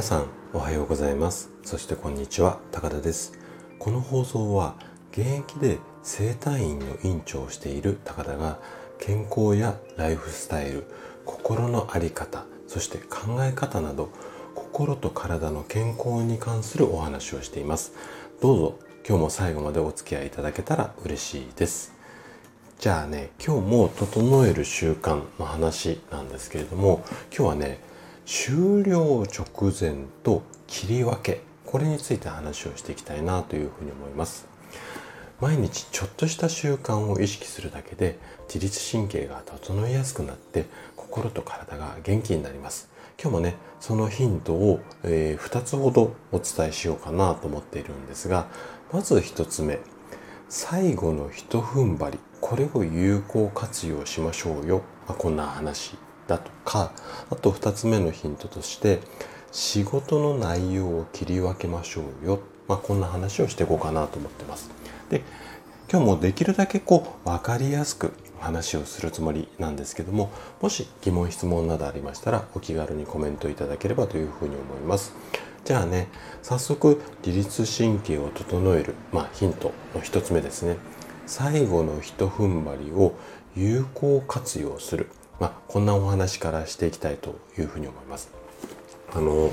皆さんおはようございます。そしてこんにちは高田です。この放送は現役で整体院の院長をしている高田が健康やライフスタイル心の在り方そして考え方など心と体の健康に関するお話をしています。どうぞ今日も最後までお付き合いいただけたら嬉しいです。じゃあね今日も整える習慣の話なんですけれども今日はね終了直前と切り分け。これについて話をしていきたいなというふうに思います。毎日ちょっとした習慣を意識するだけで自律神経が整いやすくなって心と体が元気になります。今日もねそのヒントを、えー、2つほどお伝えしようかなと思っているんですがまず1つ目。最後のひと踏ん張り。これを有効活用しましょうよ、まあ、こんな話。だとかあと2つ目のヒントとして仕事の内容を切り分けましょうよ、まあ、こんな話をしていこうかなと思ってます。で今日もできるだけこう分かりやすく話をするつもりなんですけどももし疑問質問などありましたらお気軽にコメントいただければというふうに思います。じゃあね早速自律神経を整える、まあ、ヒントの1つ目ですね。最後のひと踏ん張りを有効活用する、まあ、こんなお話からしていきたいというふうに思いますあの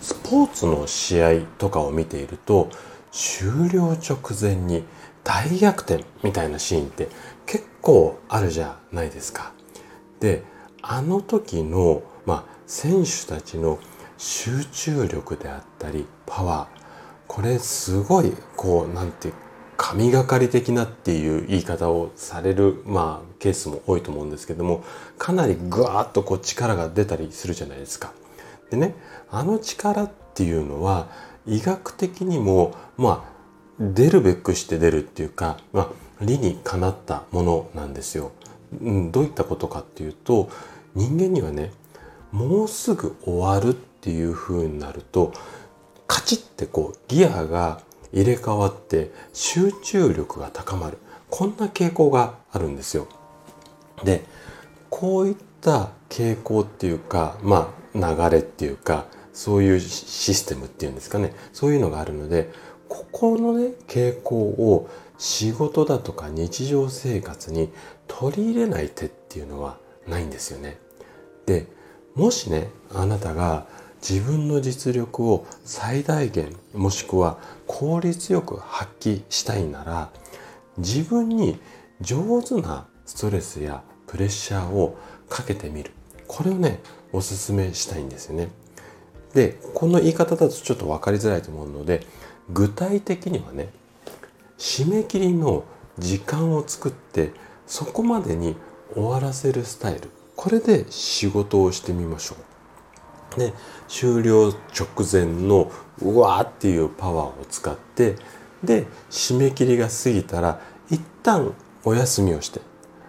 スポーツの試合とかを見ていると終了直前に大逆転みたいなシーンって結構あるじゃないですか。であの時の、まあ、選手たちの集中力であったりパワーこれすごいこうなんていう神がかり的なっていう言い方をされる、まあ、ケースも多いと思うんですけどもかなりぐわーっとこう力が出たりするじゃないですか。でねあの力っていうのは医学的にもまあ出るべくして出るっていうか、まあ、理にかなったものなんですよ。うん、どういったことかっていうと人間にはねもうすぐ終わるっていう風になるとカチッてこうギアが入れ替わって集中力が高まるこんな傾向があるんですよ。でこういった傾向っていうかまあ流れっていうかそういうシステムっていうんですかねそういうのがあるのでここのね傾向を仕事だとか日常生活に取り入れない手っていうのはないんですよね。でもしねあなたが自分の実力を最大限もしくは効率よく発揮したいなら自分に上手なストレスやプレッシャーをかけてみるこれをねおすすめしたいんですよね。でこの言い方だとちょっと分かりづらいと思うので具体的にはね締め切りの時間を作ってそこまでに終わらせるスタイルこれで仕事をしてみましょう。で終了直前のうわーっていうパワーを使ってで締め切りが過ぎたら一旦お休みをして。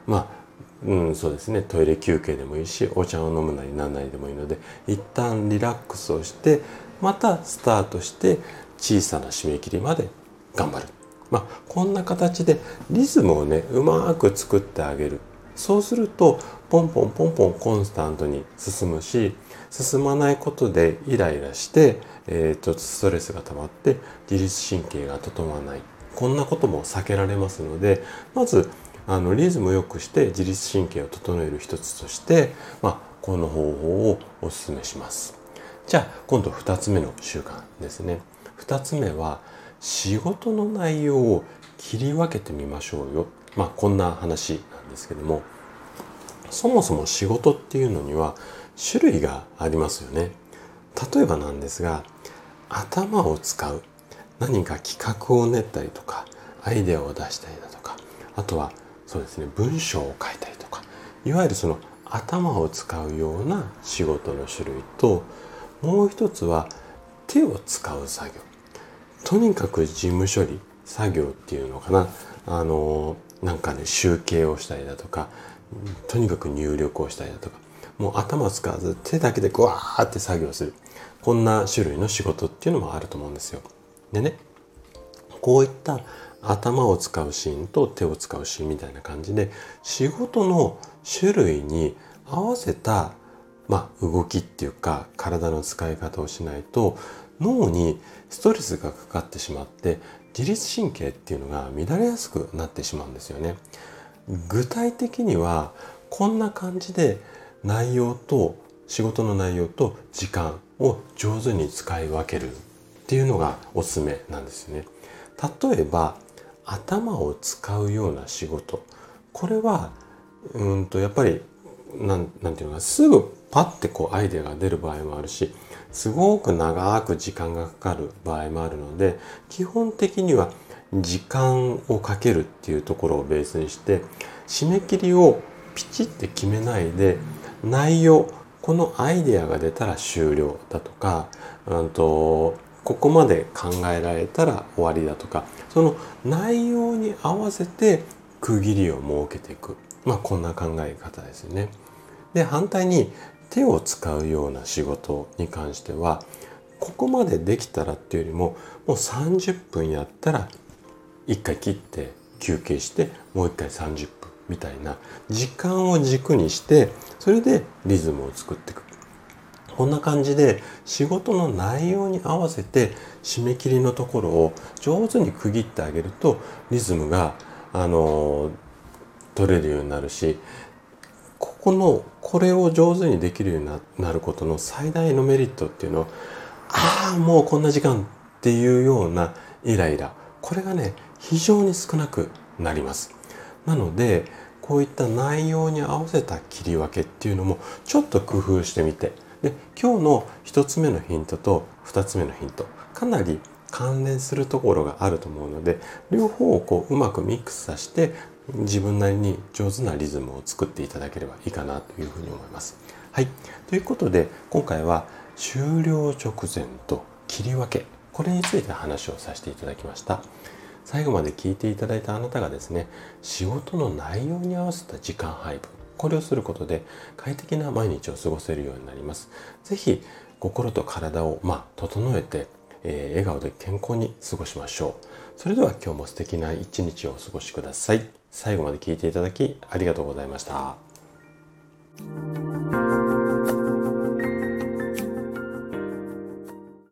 まあうんそうですね。トイレ休憩でもいいしお茶を飲むなりなんなりでもいいので一旦リラックスをしてまたスタートして小さな締め切りまで頑張る。まあ、こんな形でリズムをねうまく作ってあげる。そうするとポンポンポンポンコンスタントに進むし進まないことでイライラして、えー、ちょっとストレスが溜まって自律神経が整わないこんなことも避けられますのでまずあのリズムを良くして自律神経を整える一つとして、まあ、この方法をお勧めします。じゃあ今度2つ目の習慣ですね。2つ目は仕事の内容を切り分けてみましょうよ。まあこんな話んですけどもそもそも仕事っていうのには種類がありますよね。例えばなんですが頭を使う何か企画を練ったりとかアイデアを出したりだとかあとはそうですね文章を書いたりとかいわゆるその頭を使うような仕事の種類ともう一つは手を使う作業とにかく事務処理作業っていうのかなあのなんかね集計をしたりだとかとにかく入力をしたりだとかもう頭を使わず手だけでグワーって作業する。こんな種類の仕事っていうのもあると思うんですよ。でねこういった頭を使うシーンと手を使うシーンみたいな感じで仕事の種類に合わせたまあ、動きっていうか体の使い方をしないと脳にストレスがかかってしまって自律神経っていうのが乱れやすくなってしまうんですよね。具体的にはこんな感じで内容と仕事の内容と時間を上手に使い分けるっていうのがおすすめなんですよね。例えば頭を使うような仕事これはうんとやっぱりなんなんていうのかすぐパッてこうアイデアが出る場合もあるしすごく長く時間がかかる場合もあるので基本的には時間をかけるっていうところをベースにして締め切りをピチって決めないで内容このアイデアが出たら終了だとか、うんと、ここまで考えられたら終わりだとかその内容に合わせて区切りを設けていくまあこんな考え方ですよね。で反対に手を使うような仕事に関してはここまでできたらっていうよりももう30分やったら1回切って休憩してもう1回30分みたいな時間を軸にしてそれでリズムを作っていく。こんな感じで仕事の内容に合わせて締め切りのところを上手に区切ってあげるとリズムがあの取れるようになるしこのこれを上手にできるようになることの最大のメリットっていうのはああもうこんな時間っていうようなイライラ。これがね非常に少なくなります。なのでこういった内容に合わせた切り分けっていうのもちょっと工夫してみて。で今日の1つ目のヒントと2つ目のヒントかなり関連するところがあると思うので両方をこううまくミックスさせて自分なりに上手なリズムを作っていただければいいかなというふうに思います。はい。ということで今回は終了直前と切り分けこれについて話をさせていただきました。最後まで聞いていただいたあなたがですね仕事の内容に合わせた時間配分これをすることで快適な毎日を過ごせるようになります是非心と体をまあ整えて、えー、笑顔で健康に過ごしましょうそれでは今日も素敵な一日をお過ごしください最後まで聞いていただきありがとうございました。